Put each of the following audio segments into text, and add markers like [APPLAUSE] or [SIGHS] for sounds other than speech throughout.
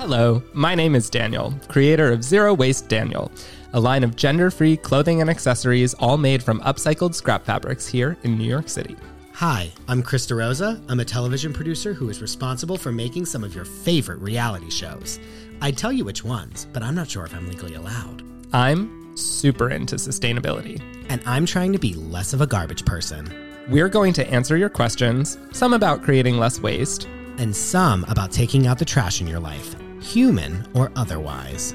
Hello, my name is Daniel, creator of Zero Waste Daniel, a line of gender free clothing and accessories all made from upcycled scrap fabrics here in New York City. Hi, I'm Krista Rosa. I'm a television producer who is responsible for making some of your favorite reality shows. I'd tell you which ones, but I'm not sure if I'm legally allowed. I'm super into sustainability. And I'm trying to be less of a garbage person. We're going to answer your questions, some about creating less waste, and some about taking out the trash in your life, human or otherwise.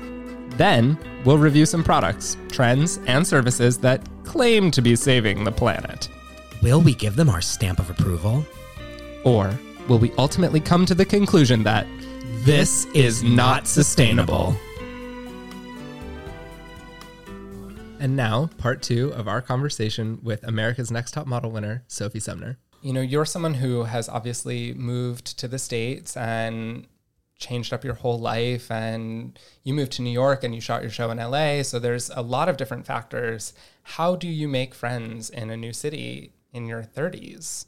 Then, we'll review some products, trends, and services that claim to be saving the planet. Will we give them our stamp of approval? Or will we ultimately come to the conclusion that this is not sustainable? And now, part two of our conversation with America's Next Top Model winner, Sophie Sumner. You know, you're someone who has obviously moved to the States and changed up your whole life and you moved to New York and you shot your show in LA. So there's a lot of different factors. How do you make friends in a new city in your 30s?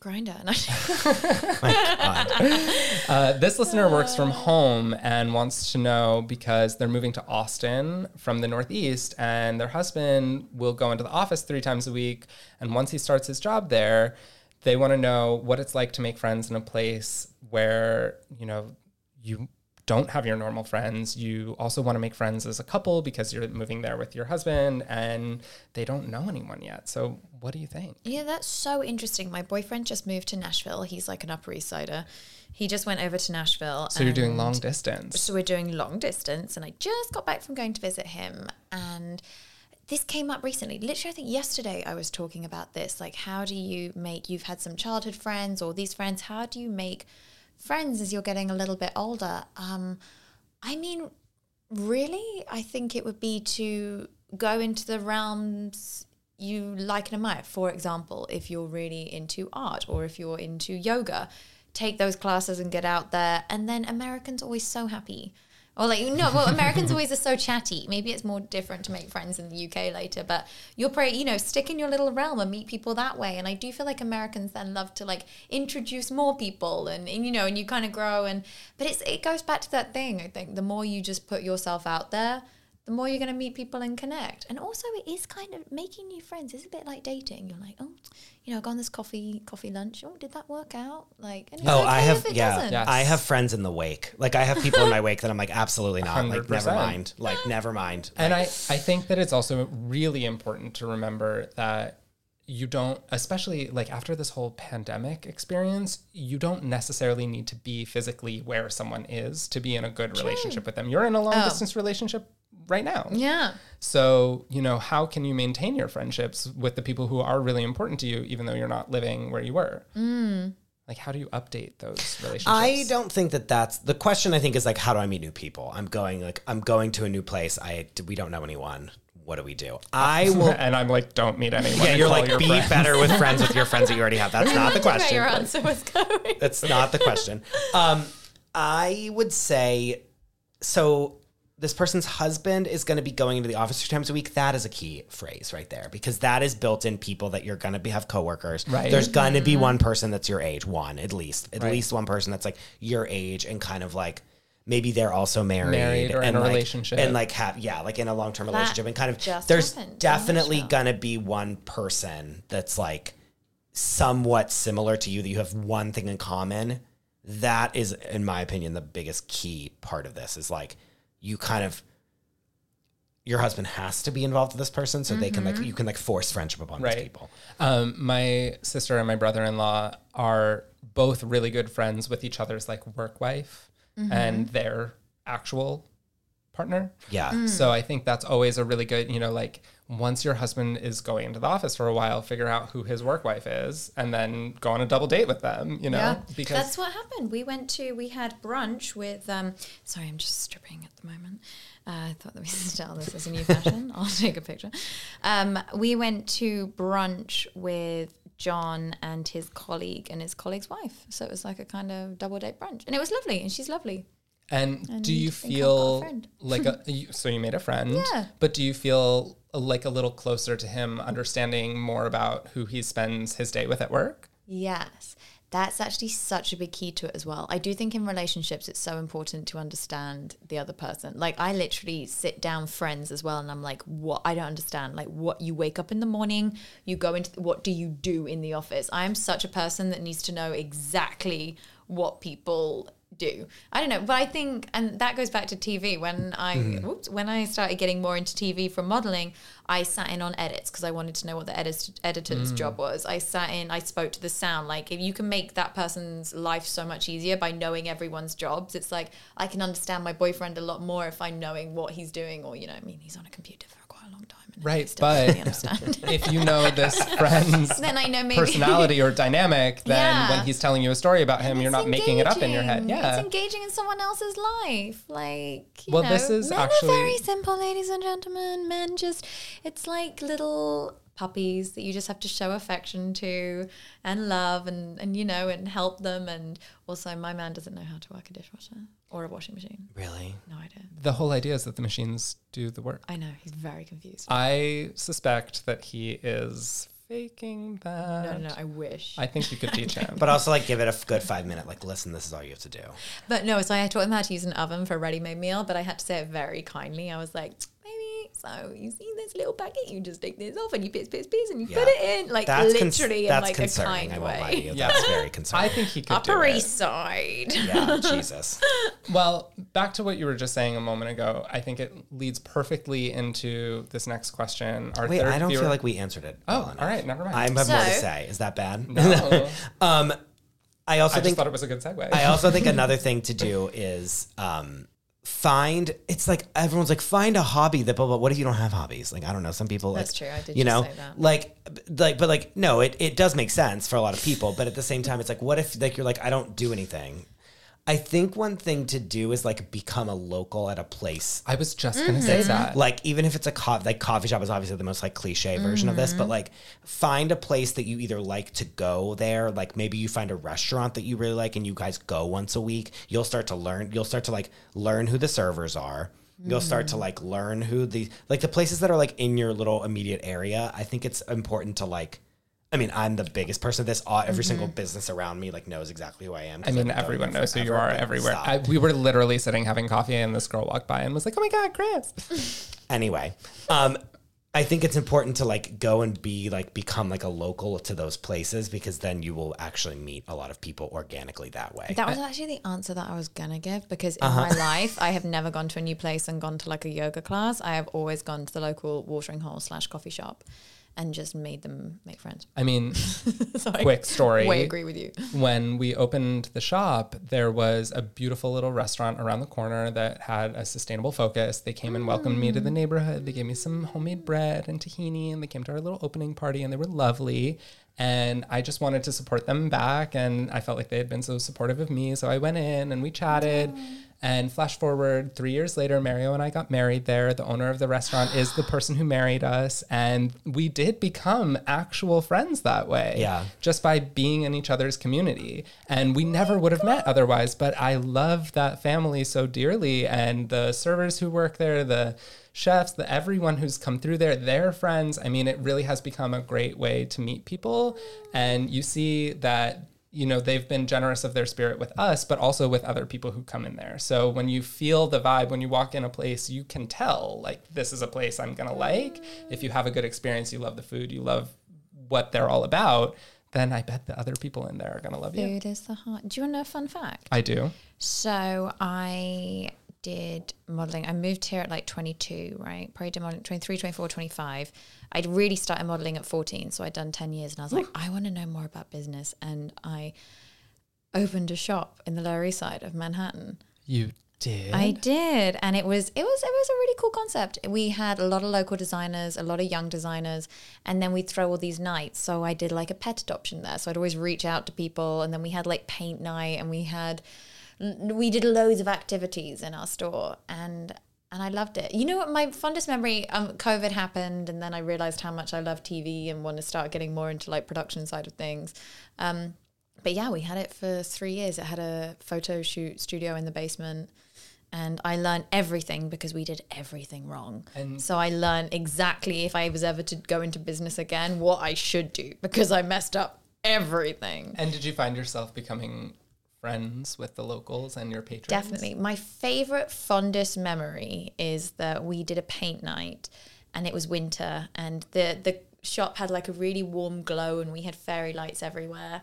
Grindr. [LAUGHS] [LAUGHS] uh, this listener works from home and wants to know because they're moving to Austin from the Northeast, and their husband will go into the office three times a week. And once he starts his job there, they want to know what it's like to make friends in a place where, you know, you don't have your normal friends. You also want to make friends as a couple because you're moving there with your husband and they don't know anyone yet. So, what do you think? Yeah, that's so interesting. My boyfriend just moved to Nashville. He's like an Upper East Sider. He just went over to Nashville. So, you're doing long distance. So, we're doing long distance. And I just got back from going to visit him. And this came up recently. Literally, I think yesterday I was talking about this. Like, how do you make, you've had some childhood friends or these friends, how do you make friends as you're getting a little bit older. Um, I mean, really, I think it would be to go into the realms you like and admire. For example, if you're really into art or if you're into yoga, take those classes and get out there. And then Americans always so happy or like no, well, Americans always are so chatty. Maybe it's more different to make friends in the UK later, but you'll probably you know stick in your little realm and meet people that way. And I do feel like Americans then love to like introduce more people and, and you know and you kind of grow and but it's it goes back to that thing. I think the more you just put yourself out there, the more you're going to meet people and connect. And also, it is kind of making new friends. It's a bit like dating. You're like, oh, you know, go on this coffee coffee lunch. Oh, did that work out? Like, oh, okay I have yeah, yes. I have friends in the wake. Like, I have people in my wake that I'm like, absolutely not. 100%. Like, never mind. Like, never mind. And I I think that it's also really important to remember that you don't especially like after this whole pandemic experience you don't necessarily need to be physically where someone is to be in a good True. relationship with them you're in a long oh. distance relationship right now. Yeah. So, you know, how can you maintain your friendships with the people who are really important to you, even though you're not living where you were? Mm. Like, how do you update those relationships? I don't think that that's the question. I think is like, how do I meet new people? I'm going like I'm going to a new place. I we don't know anyone. What do we do? I [LAUGHS] will, and I'm like, don't meet anyone. Yeah, you're like, be friends. better with [LAUGHS] friends with your friends that you already have. That's not the question. Your answer was going. That's not the question. Um, I would say so this person's husband is going to be going into the office two times a week. That is a key phrase right there because that is built in people that you're going to be, have coworkers. Right. There's going to be mm-hmm. one person that's your age, one at least, at right. least one person that's like your age and kind of like maybe they're also married, married or and in a like, relationship and like have yeah like in a long term relationship and kind of there's definitely gonna be one person that's like somewhat similar to you that you have one thing in common. That is, in my opinion, the biggest key part of this is like you kind of your husband has to be involved with this person so mm-hmm. they can like mm-hmm. you can like force friendship upon right. these people. Um, my sister and my brother-in-law are both really good friends with each other's like work wife mm-hmm. and their actual partner. Yeah. Mm. So I think that's always a really good, you know, like once your husband is going into the office for a while, figure out who his work wife is and then go on a double date with them, you know? Yeah, because that's what happened. We went to, we had brunch with, um, sorry, I'm just stripping at the moment. Uh, I thought that we [LAUGHS] should tell this as a new fashion. [LAUGHS] I'll take a picture. Um, we went to brunch with John and his colleague and his colleague's wife. So it was like a kind of double date brunch. And it was lovely. And she's lovely. And, and do you feel a like a [LAUGHS] so you made a friend? Yeah. But do you feel like a little closer to him, understanding more about who he spends his day with at work? Yes, That's actually such a big key to it as well. I do think in relationships, it's so important to understand the other person. Like, I literally sit down friends as well, and I'm like, what? I don't understand. Like, what you wake up in the morning, you go into, what do you do in the office? I am such a person that needs to know exactly what people do. I don't know, but I think, and that goes back to TV. When I mm. when I started getting more into TV from modeling, I sat in on edits because I wanted to know what the edit- editor's mm. job was. I sat in, I spoke to the sound. Like if you can make that person's life so much easier by knowing everyone's jobs, it's like I can understand my boyfriend a lot more if I'm knowing what he's doing, or you know, I mean, he's on a computer for quite a long time. Right, but [LAUGHS] if you know this [LAUGHS] friend's then I know maybe. personality or dynamic, [LAUGHS] then yeah. when he's telling you a story about him, you're not engaging. making it up in your head. Yeah, it's engaging in someone else's life. Like, well, know, this is men actually are very simple, ladies and gentlemen. Men just, it's like little puppies that you just have to show affection to and love and and you know and help them and also my man doesn't know how to work a dishwasher or a washing machine really no idea the whole idea is that the machines do the work i know he's very confused i suspect that he is faking that. No, no, no, I wish. I think you could teach him. but also, like, give it a good five minute, like, listen, this is all you have to do. But no, so I taught him how to use an oven for a ready made meal, but I had to say it very kindly. I was like, so you see this little packet, you just take this off and you piss, piss, piss, and you yeah. put it in, like that's literally in like a kind I way. Yeah, that's very [LAUGHS] concerning. I think he could Upper East Side. Yeah, [LAUGHS] Jesus. Well, back to what you were just saying a moment ago. I think it leads perfectly into this next question. Our Wait, I don't viewer... feel like we answered it. Oh, well all right, never mind. I have so, more to say. Is that bad? No. [LAUGHS] um, I also I think thought it was a good segue. I also think another thing to do is um, find it's like everyone's like find a hobby that blah blah what if you don't have hobbies? Like i don't know some people that's like, true. I did you know like like but like no it, it does make sense for a lot of people but at the same time it's like what if like you're like i don't do anything I think one thing to do is like become a local at a place. I was just gonna say mm-hmm. that. Like even if it's a co- like coffee shop is obviously the most like cliche version of this, but mm-hmm. like find a place that you either like to go there. Like maybe you find a restaurant that you really like and you guys go once a week. You'll start to learn. You'll start to like learn who the servers are. You'll start to like learn who the like the places that are like in your little immediate area. I think it's important to like I mean, I'm the biggest person of this. All, every mm-hmm. single business around me like knows exactly who I am. I mean, everyone knows who you are everywhere. I, we were literally sitting having coffee, and this girl walked by and was like, "Oh my god, Chris!" [LAUGHS] anyway, um, I think it's important to like go and be like become like a local to those places because then you will actually meet a lot of people organically that way. That was actually the answer that I was gonna give because in uh-huh. my [LAUGHS] life I have never gone to a new place and gone to like a yoga class. I have always gone to the local watering hole slash coffee shop and just made them make friends. I mean, [LAUGHS] quick story. Way agree with you. When we opened the shop, there was a beautiful little restaurant around the corner that had a sustainable focus. They came and welcomed me to the mm. neighborhood. They gave me some homemade bread and tahini, and they came to our little opening party, and they were lovely. And I just wanted to support them back, and I felt like they had been so supportive of me. So I went in and we chatted. And flash forward three years later, Mario and I got married there. The owner of the restaurant is the person who married us. And we did become actual friends that way. Yeah. Just by being in each other's community. And we oh never would have met otherwise. But I love that family so dearly. And the servers who work there, the chefs, the everyone who's come through there, their friends. I mean, it really has become a great way to meet people. And you see that you know they've been generous of their spirit with us but also with other people who come in there. So when you feel the vibe when you walk in a place you can tell like this is a place i'm gonna like. If you have a good experience you love the food you love what they're all about then i bet the other people in there are gonna love food you. Food is the heart. Do you want to know a fun fact? I do. So i did modeling. I moved here at like 22, right? Probably did modeling 23, 24, 25. I'd really started modeling at 14. So I'd done 10 years and I was like, I want to know more about business. And I opened a shop in the Lower East Side of Manhattan. You did? I did. And it was it was it was a really cool concept. We had a lot of local designers, a lot of young designers, and then we'd throw all these nights. So I did like a pet adoption there. So I'd always reach out to people and then we had like paint night and we had we did loads of activities in our store and and I loved it. You know what? My fondest memory, um, COVID happened, and then I realized how much I love TV and want to start getting more into like production side of things. Um, but yeah, we had it for three years. It had a photo shoot studio in the basement, and I learned everything because we did everything wrong. And so I learned exactly if I was ever to go into business again, what I should do because I messed up everything. And did you find yourself becoming friends with the locals and your patrons? Definitely. My favorite, fondest memory is that we did a paint night and it was winter and the, the shop had like a really warm glow and we had fairy lights everywhere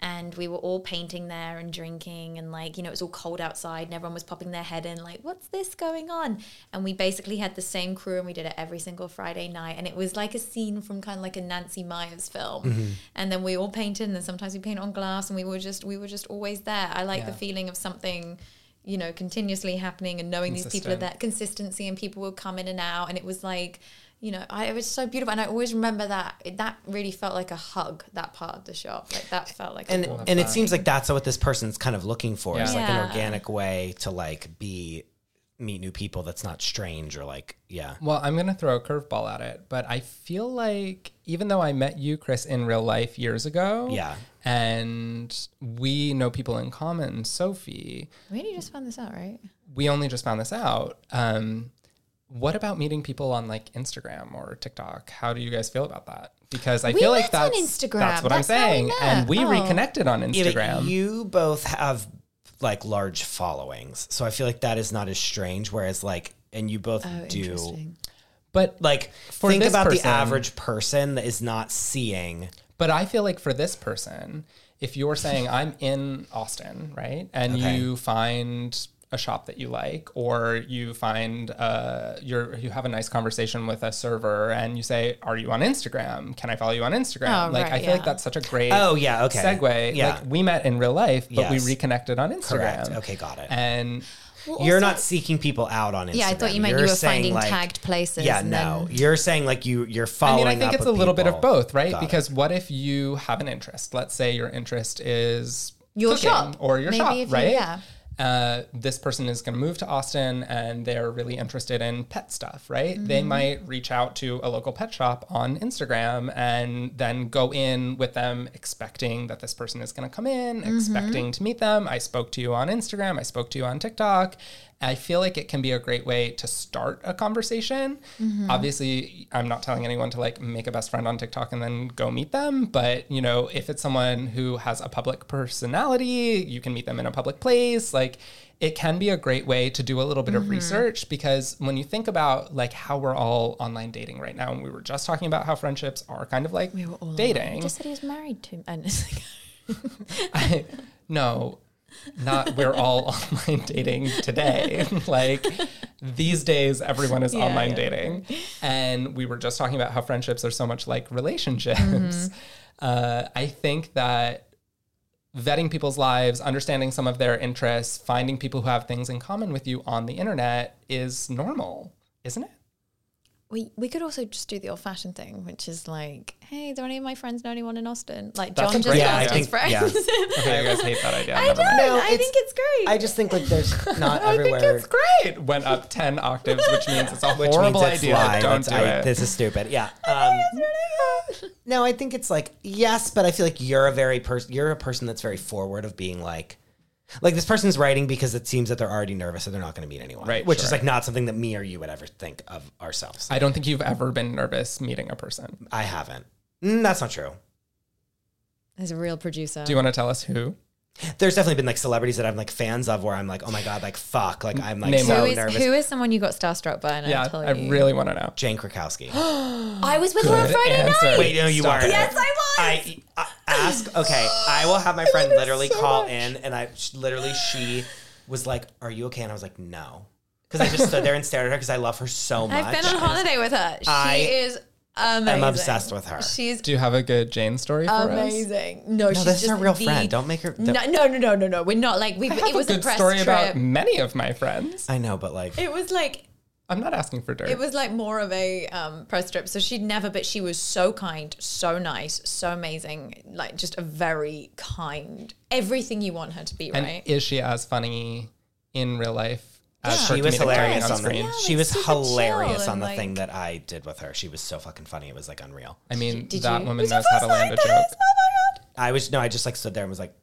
and we were all painting there and drinking and like you know it was all cold outside and everyone was popping their head in like what's this going on and we basically had the same crew and we did it every single friday night and it was like a scene from kind of like a nancy meyers film mm-hmm. and then we all painted and then sometimes we paint on glass and we were just we were just always there i like yeah. the feeling of something you know continuously happening and knowing Consistent. these people are there consistency and people will come in and out and it was like you know, I, it was so beautiful, and I always remember that. It, that really felt like a hug. That part of the shop, like that felt like. And and it seems like that's what this person's kind of looking for. Yeah. Is like yeah. an organic way to like be meet new people that's not strange or like yeah. Well, I'm gonna throw a curveball at it, but I feel like even though I met you, Chris, in real life years ago, yeah, and we know people in common, Sophie. We only just found this out, right? We only just found this out. Um, what about meeting people on like Instagram or TikTok? How do you guys feel about that? Because I we feel like that's Instagram. that's what that's I'm saying, and we oh. reconnected on Instagram. you both have like large followings, so I feel like that is not as strange. Whereas like, and you both oh, do, but like think about person, the average person that is not seeing. But I feel like for this person, if you're saying I'm in Austin, right, and okay. you find a shop that you like, or you find uh, you're you have a nice conversation with a server, and you say, "Are you on Instagram? Can I follow you on Instagram?" Oh, like right, I feel yeah. like that's such a great oh yeah okay segue. Yeah, like we met in real life, but yes. we reconnected on Instagram. Correct. Okay, got it. And well, you're also, not seeking people out on Instagram. Yeah, I thought you meant you're you were finding like, tagged places. Yeah, no, then... you're saying like you you're following. I mean, I think it's a little people. bit of both, right? Got because it. what if you have an interest? Let's say your interest is your shop or your Maybe shop, right? You, yeah uh, this person is going to move to Austin and they're really interested in pet stuff, right? Mm-hmm. They might reach out to a local pet shop on Instagram and then go in with them expecting that this person is going to come in, mm-hmm. expecting to meet them. I spoke to you on Instagram, I spoke to you on TikTok. I feel like it can be a great way to start a conversation. Mm-hmm. Obviously, I'm not telling anyone to like make a best friend on TikTok and then go meet them, but you know, if it's someone who has a public personality, you can meet them in a public place, like it can be a great way to do a little bit mm-hmm. of research because when you think about like how we're all online dating right now, and we were just talking about how friendships are kind of like we were all dating. Just said he was married to. [LAUGHS] [LAUGHS] I, no, not we're all [LAUGHS] online dating today. [LAUGHS] like these days, everyone is yeah, online yeah. dating. And we were just talking about how friendships are so much like relationships. Mm-hmm. Uh, I think that vetting people's lives, understanding some of their interests, finding people who have things in common with you on the internet is normal, isn't it? We we could also just do the old fashioned thing, which is like, hey, do any of my friends know anyone in Austin? Like That's John just yeah, asked his friends. Yeah. okay, you guys hate that idea. [LAUGHS] I don't. No, I think it's great. I just think like there's [LAUGHS] not I everywhere. I think it's great. Went up ten octaves, which means it's a which horrible it's idea. Lie. Don't do I, it. This is stupid. Yeah. [LAUGHS] Um, no, I think it's like yes, but I feel like you're a very person. You're a person that's very forward of being like like this person's writing because it seems that they're already nervous and they're not going to meet anyone. Right. Which sure. is like not something that me or you would ever think of ourselves. I don't think you've ever been nervous meeting a person. I haven't. Mm, that's not true. As a real producer. Do you want to tell us who? There's definitely been like celebrities that I'm like fans of where I'm like, oh my god, like fuck, like I'm like Name so who is, nervous. Who is someone you got starstruck by? And yeah, I really want to know. Jane Krakowski. [GASPS] I was with Good her on Friday answer. night. Wait, no, you are. Yes, I was. I, I uh, ask. Okay, I will have my [GASPS] friend literally so call much. in, and I literally she was like, "Are you okay?" And I was like, "No." Because I just stood there and stared at her because I love her so much. I've been on holiday with her. She I is Amazing. I'm obsessed with her. She's Do you have a good Jane story for amazing. us? No, no, she's this is her real the, friend. Don't make her. Don't. No, no, no, no, no, no. We're not like we. I have it was a good a press story trip. about many of my friends. I know, but like it was like I'm not asking for dirt. It was like more of a um, press trip. So she'd never, but she was so kind, so nice, so amazing. Like just a very kind, everything you want her to be, and right? Is she as funny in real life yeah. She was hilarious on the yeah, she was hilarious on the like, thing that I did with her. She was so fucking funny. It was like unreal. I mean, did that you, woman knows how to land a joke. Oh my god! I was no, I just like stood there and was like,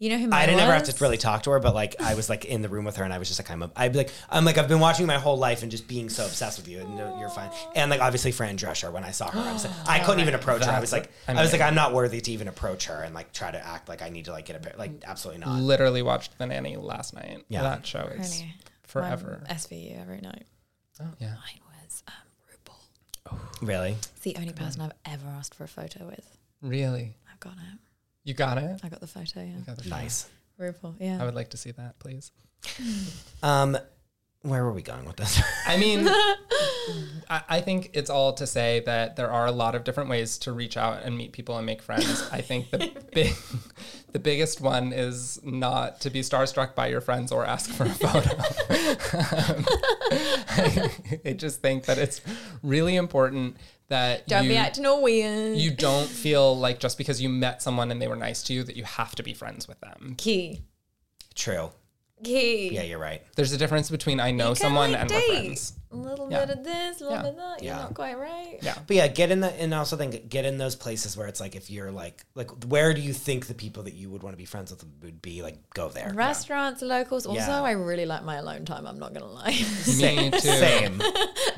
You know who I didn't was? ever have to really talk to her, but like I was like in the room with her, and I was just like, I'm, a, I'd be like, I'm like, I've been watching my whole life and just being so obsessed with you, and you're fine. And like obviously Fran Drescher, when I saw her, I was like, I [GASPS] couldn't even approach her. I was like, I I, was like, I'm not worthy to even approach her and like try to act like I need to like get a bit, like absolutely not. Literally watched The Nanny last night. Yeah. That show is Really? Forever. Mine SVU every night. Oh yeah. Mine was um, RuPaul. Really? It's the only person I've ever asked for a photo with. Really? I've got it. You got it? I got the photo. Yeah, You got the Nice. RuPaul. Yeah. I would like to see that, please. Um, where were we going with this? I mean, [LAUGHS] I, I think it's all to say that there are a lot of different ways to reach out and meet people and make friends. I think the [LAUGHS] big, the biggest one is not to be starstruck by your friends or ask for a photo. Um, [LAUGHS] I, I just think that it's really important that Don't you, be acting all weird. you don't feel like just because you met someone and they were nice to you that you have to be friends with them. Key. True. Key. Yeah, you're right. There's a difference between I know You can, someone like, and date. we're friends. A little Yeah. bit of this, a little Yeah. bit of that. You're Yeah. not quite right. Yeah. But yeah, get in the and I also think get in those places where it's like if you're like like where do you think the people that you would want to be friends with would be? Like go there. Restaurants, locals. Also, Yeah. I really like my alone time. I'm not gonna lie. Me [LAUGHS] too. Same.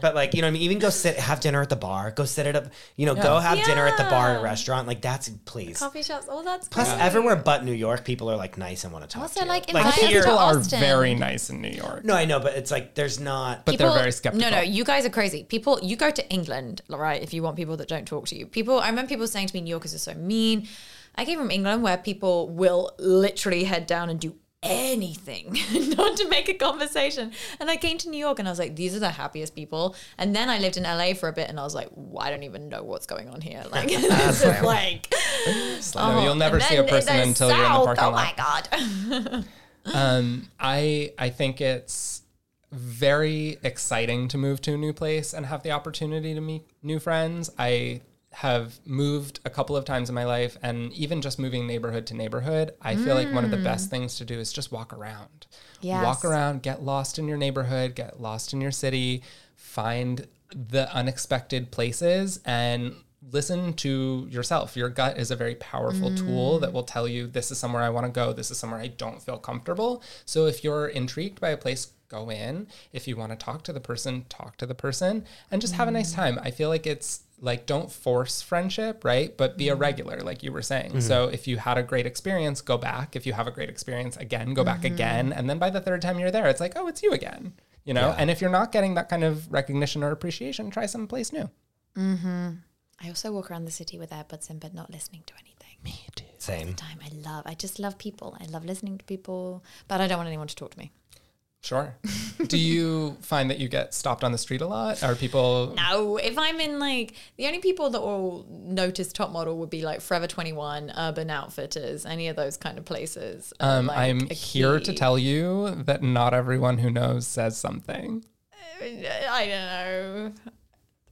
but like, you know I mean? Even go sit have dinner at the bar. Go sit at a you know, go have dinner at the bar at a Yeah. restaurant. Like that's please. Coffee shops. Oh, that's Plus great. everywhere but New York, people are like nice and want to talk Also, to you. like, invite us here People are Austin. very nice in New York. No, I know, but it's like there's not But they're very skeptical. No, no, you guys are crazy. People, you go to England, right? If you want people that don't talk to you, people. I remember people saying to me, "New Yorkers are so mean." I came from England, where people will literally head down and do anything [LAUGHS] not to make a conversation. And I came to New York, and I was like, "These are the happiest people." And then I lived in LA for a bit, and I was like, well, "I don't even know what's going on here." Like, [LAUGHS] this [LAUGHS] is like, No, you'll never see a person until you're in the South, parking oh lot. my god! Um, I I think it's very exciting to move to a new place and have the opportunity to meet new friends. I have moved a couple of times in my life, and even just moving neighborhood to neighborhood, I feel like one of the hmm. best things to do is just walk around. Yes. Walk around, get lost in your neighborhood, get lost in your city, find the unexpected places, and listen to yourself. Your gut is a very powerful tool that will tell you this is somewhere I want to go, this is somewhere I don't feel comfortable. So if you're intrigued by a place, go in. If you want to talk to the person, talk to the person and just have a nice time. I feel like it's like don't force friendship, right? But be a regular, like you were saying. So mm-hmm. if you had a great experience, go back. If you have a great experience again, go back mm-hmm. again. And then by the third time you're there, it's like, oh, it's you again. You know? And if you're not getting that kind of recognition or appreciation, try someplace new. Mm-hmm. I also walk around the city with AirPods in, but not listening to anything. Me too. same. Time I love. I just love people. I love listening to people, but I don't want anyone to talk to me. Sure. [LAUGHS] Do you find that you get stopped on the street a lot? Are people No, if I'm in like the only people that will notice top model would be like Forever 21, Urban Outfitters, any of those kind of places. um, like, I'm a here to tell you that not everyone who knows says something. I don't know.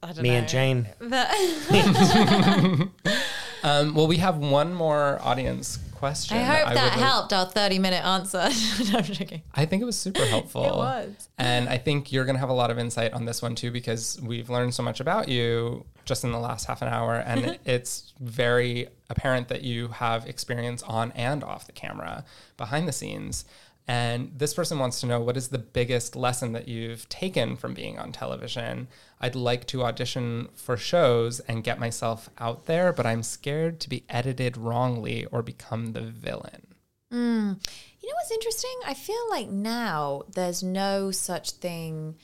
I don't Me know. and Jane. But- [LAUGHS] [LAUGHS] Um, well, we have one more audience question. I hope that would- helped our 30 minute answer. [LAUGHS] no, I'm joking. I think it was super helpful. It was. And I think you're going to have a lot of insight on this one too, because we've learned so much about you just in the last half an hour. And it's very apparent that you have experience on and off the camera, behind the scenes. And this person wants to know what is the biggest lesson that you've taken from being on television? I'd like to audition for shows and get myself out there, but I'm scared to be edited wrongly or become the villain. Hmm. You know what's interesting? I feel like now there's no such thing.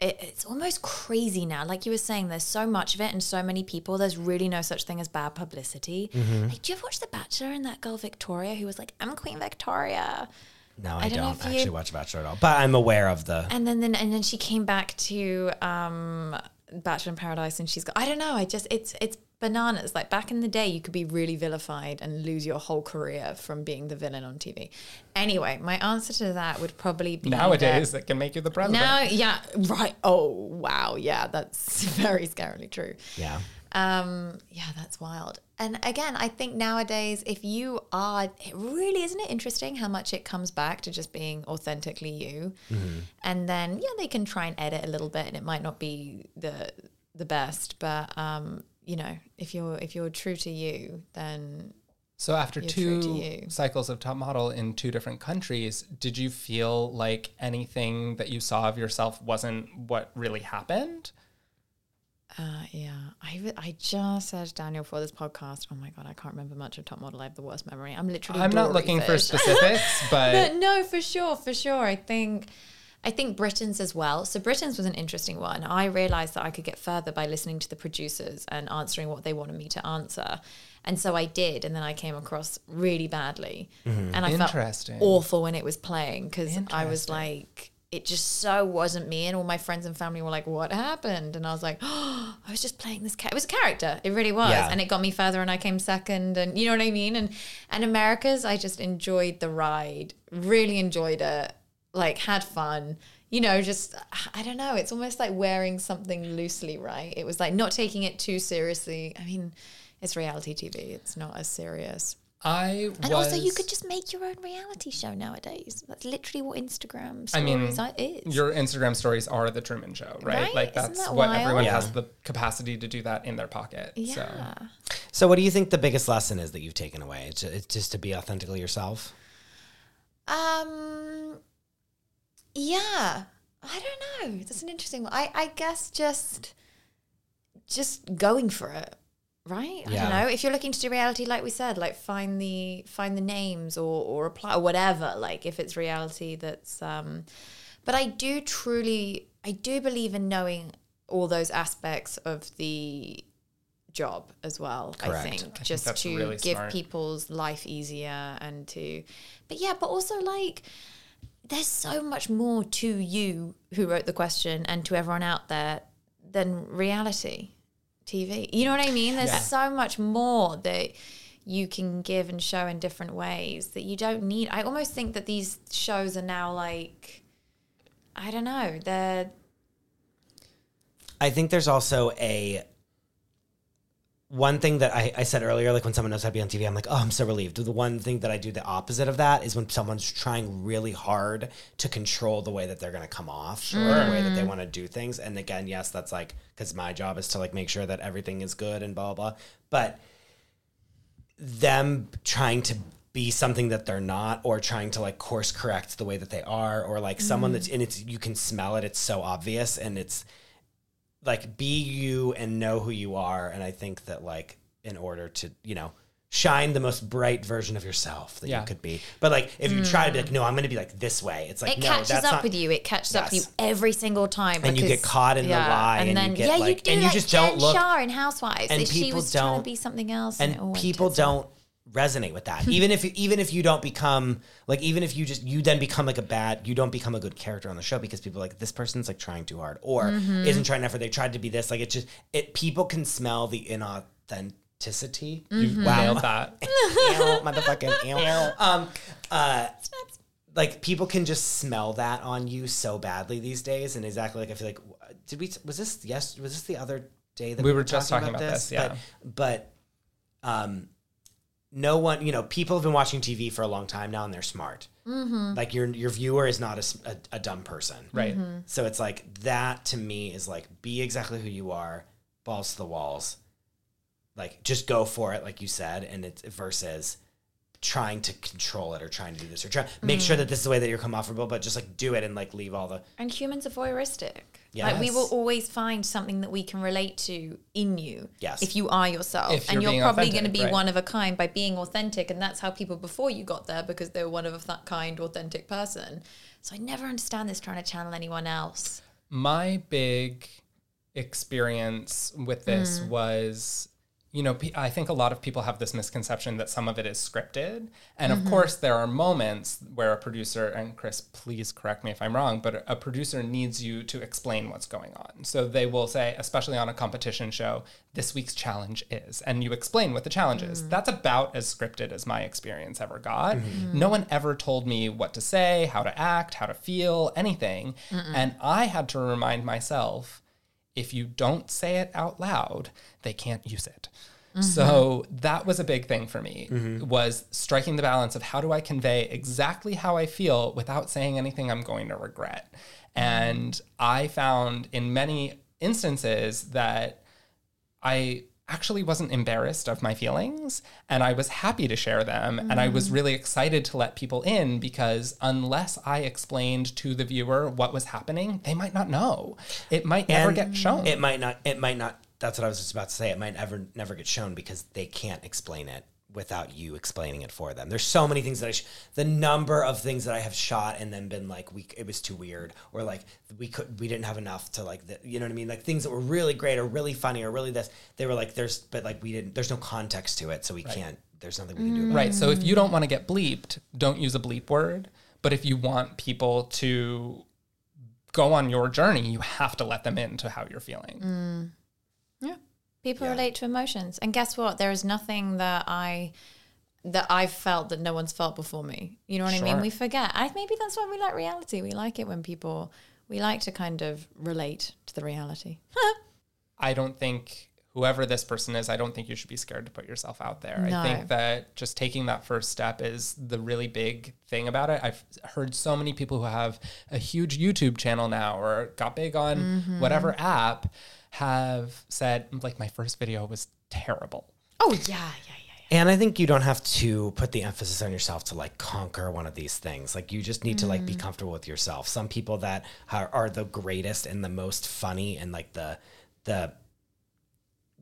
It, it's almost crazy now. Like you were saying, there's so much of it and so many people. There's really no such thing as bad publicity. Mm-hmm. Like, do you ever watch The Bachelor and that girl Victoria who was like, I'm Queen Victoria? No, I, I don't don't, if you- actually watch Bachelor at all. But I'm aware of the And then, then and then she came back to um, Bachelor in Paradise, and she's got I don't know. I just it's it's bananas. Like back in the day, you could be really vilified and lose your whole career from being the villain on TV. Anyway, my answer to that would probably be that- Nowadays, it can make you the president. Now, yeah, right. Oh, wow. Yeah, that's [LAUGHS] very scarily true. yeah. Um, yeah, that's wild. And again, I think nowadays, if you are, it really isn't it interesting how much it comes back to just being authentically you, and then yeah, they can try and edit a little bit, and it might not be the the best, but um, you know, if you're if you're true to you, then So after two cycles of top model in two different countries, did you feel like anything that you saw of yourself wasn't what really happened? Uh, yeah, I, I just said Daniel for this podcast. Oh my god, I can't remember much of Top Model. I have the worst memory. I'm literally. I'm not looking for specifics, [LAUGHS] but... but no, for sure, for sure. I think I think Britain's as well. So Britain's was an interesting one. I realized that I could get further by listening to the producers and answering what they wanted me to answer. And so I did, and then I came across really badly, mm-hmm. and I felt awful when it was playing because I was like, it just so wasn't me. And all my friends and family were like, "What happened?" And I was like, "Oh, [GASPS] I was just playing this. Ca-. It was a character. It really was, yeah. and it got me further. And I came second. And you know what I mean. And and Americas, I just enjoyed the ride. Really enjoyed it like had fun you know just i don't know it's almost like wearing something loosely right it was like not taking it too seriously i mean it's reality tv it's not as serious I and was, also you could just make your own reality show nowadays. That's literally what Instagram stories I mean, is. Your Instagram stories are the Truman Show, right? right? Like that's that what wild? everyone yeah. has the capacity to do that in their pocket. Yeah. So. so, what do you think the biggest lesson is that you've taken away? It's, it's just to be authentically yourself. Um, yeah, I don't know. That's an interesting one. I I guess just just going for it, right? I don't know. If you're looking to do reality, like we said, like find the find the names or or apply or whatever. Like if it's reality, that's. um But I do truly, I do believe in knowing all those aspects of the job as well Correct. i think I just think to really give smart. people's life easier and to but yeah but also like there's so much more to you who wrote the question and to everyone out there than reality TV. You know what I mean? There's yeah. so much more that you can give and show in different ways that you don't need. I almost think that these shows are now like, I don't know, they're. I think there's also a one thing that I, I, said earlier, like when someone knows how to be on TV, I'm like, oh, I'm so relieved. The one thing that I do the opposite of that is when someone's trying really hard to control the way that they're going to come off sure. or the way that they mm. want to do things. And again, yes, that's like, because my job is to like make sure that everything is good and blah, blah, blah. But them trying to be something that they're not or trying to like course correct the way that they are or like mm. someone that's in it's, you can smell it. It's so obvious and it's, like be you and know who you are and i think that like in order to you know shine the most bright version of yourself that yeah. you could be but like if you mm. try to be like no i'm going to be like this way it's like it no, catches up not, with you it catches yes. up with you every single time and you get caught in yeah. the lie and, and then you get yeah like, you do and you just Jen don't look Shah in housewives and people she was don't trying to be something else and, and people don't resonate with that. even if even if you don't become like even if you just you then become like a bad you don't become a good character on the show because people like this person's like trying too hard or mm-hmm. isn't trying enough or they tried to be this like it just it people can smell the inauthenticity. Mm-hmm. wow. [LAUGHS] that. motherfucking [LAUGHS] um uh like people can just smell that on you so badly these days and exactly like I feel like did we was this yes was this the other day that we, we were, just talking about, about this, this? yeah but, but um no one, you know, people have been watching TV for a long time now and they're smart. Mm-hmm. Like your your viewer is not a, a, a dumb person, right? Mm-hmm. So it's like that to me is like be exactly who you are, balls to the walls, like just go for it, like you said, and it's versus trying to control it or trying to do this or try make mm. sure that this is the way that you're comfortable, but just like do it and like leave all the. And humans are voyeuristic. Yes. Like we will always find something that we can relate to in you. Yes. If you are yourself. If and you're, you're probably going to be right. one of a kind by being authentic. And that's how people before you got there because they were one of a kind, authentic person. So I never understand this trying to channel anyone else. My big experience with this mm. was you know, I think a lot of people have this misconception that some of it is scripted. And mm-hmm. of course, there are moments where a producer, and Chris, please correct me if I'm wrong, but a producer needs you to explain what's going on. So they will say, especially on a competition show, this week's challenge is, and you explain what the challenge mm-hmm. is. That's about as scripted as my experience ever got. Mm-hmm. No one ever told me what to say, how to act, how to feel, anything. Mm-mm. And I had to remind myself if you don't say it out loud, they can't use it. Mm-hmm. So that was a big thing for me mm-hmm. was striking the balance of how do I convey exactly how I feel without saying anything I'm going to regret. And I found in many instances that I actually wasn't embarrassed of my feelings and I was happy to share them. Mm. And I was mm. really excited to let people in because unless I explained to the viewer what was happening, they might not know. It might and never get shown. It might not, it might not, that's what I was just about to say. It might never, never get shown because they can't explain it without you explaining it for them. There's so many things that I, sh- the number of things that I have shot and then been like, we, it was too weird, or like we could, we didn't have enough to like, the, you know what I mean? Like things that were really great or really funny or really this, they were like, there's, but like we didn't, there's no context to it, so we right. can't. There's nothing we can do. right. It. So if you don't want to get bleeped, don't use a bleep word. But if you want people to go on your journey, you have to let them into how you're feeling. Mm. Yeah. People yeah. relate to emotions. And guess what? There is nothing that I that I've felt that no one's felt before me. You know what sure. I mean? We forget. I maybe that's why we like reality. We like it when people we like to kind of relate to the reality. [LAUGHS] I don't think whoever this person is, I don't think you should be scared to put yourself out there. No. I think that just taking that first step is the really big thing about it. I've heard so many people who have a huge YouTube channel now or got big on mm-hmm. whatever app have said like my first video was terrible. Oh yeah, yeah, yeah. And I think you don't have to put the emphasis on yourself to like conquer one of these things. Like you just need mm. to like be mm. comfortable with yourself. Some people that are, are the greatest and the most funny and like the the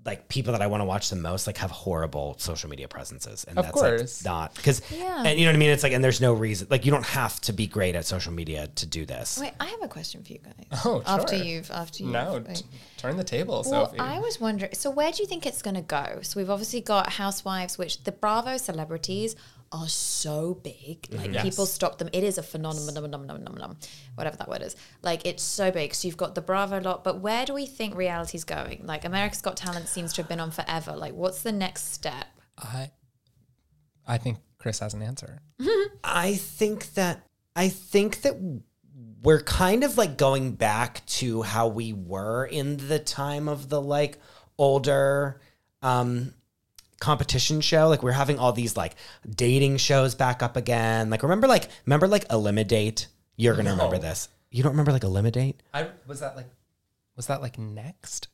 like people that I want to watch the most like have horrible social media presences, and of that's course. like not because yeah. and you know what I mean. It's like and there's no reason like you don't have to be great at social media to do this. Wait, I have a question for you guys. Oh, sure. after you've after you no, t- turn the table, well, Sophie. I was wondering. So where do you think it's going to go? So we've obviously got Housewives, which the Bravo celebrities are so big. Like yes. people stop them. It is a phenomenon, whatever that word is. Like it's so big. So you've got the Bravo lot, but where do we think reality's going? Like America's Got Talent seems to have been on forever. Like what's the next step? I I think Chris has an answer. [LAUGHS] I think that I think that we're kind of like going back to how we were in the time of the like older um competition show. Like we're having all these like dating shows back up again. Like remember like remember like Elimidate You're gonna no. remember this. You don't remember like Elimidate I was that like was that like next?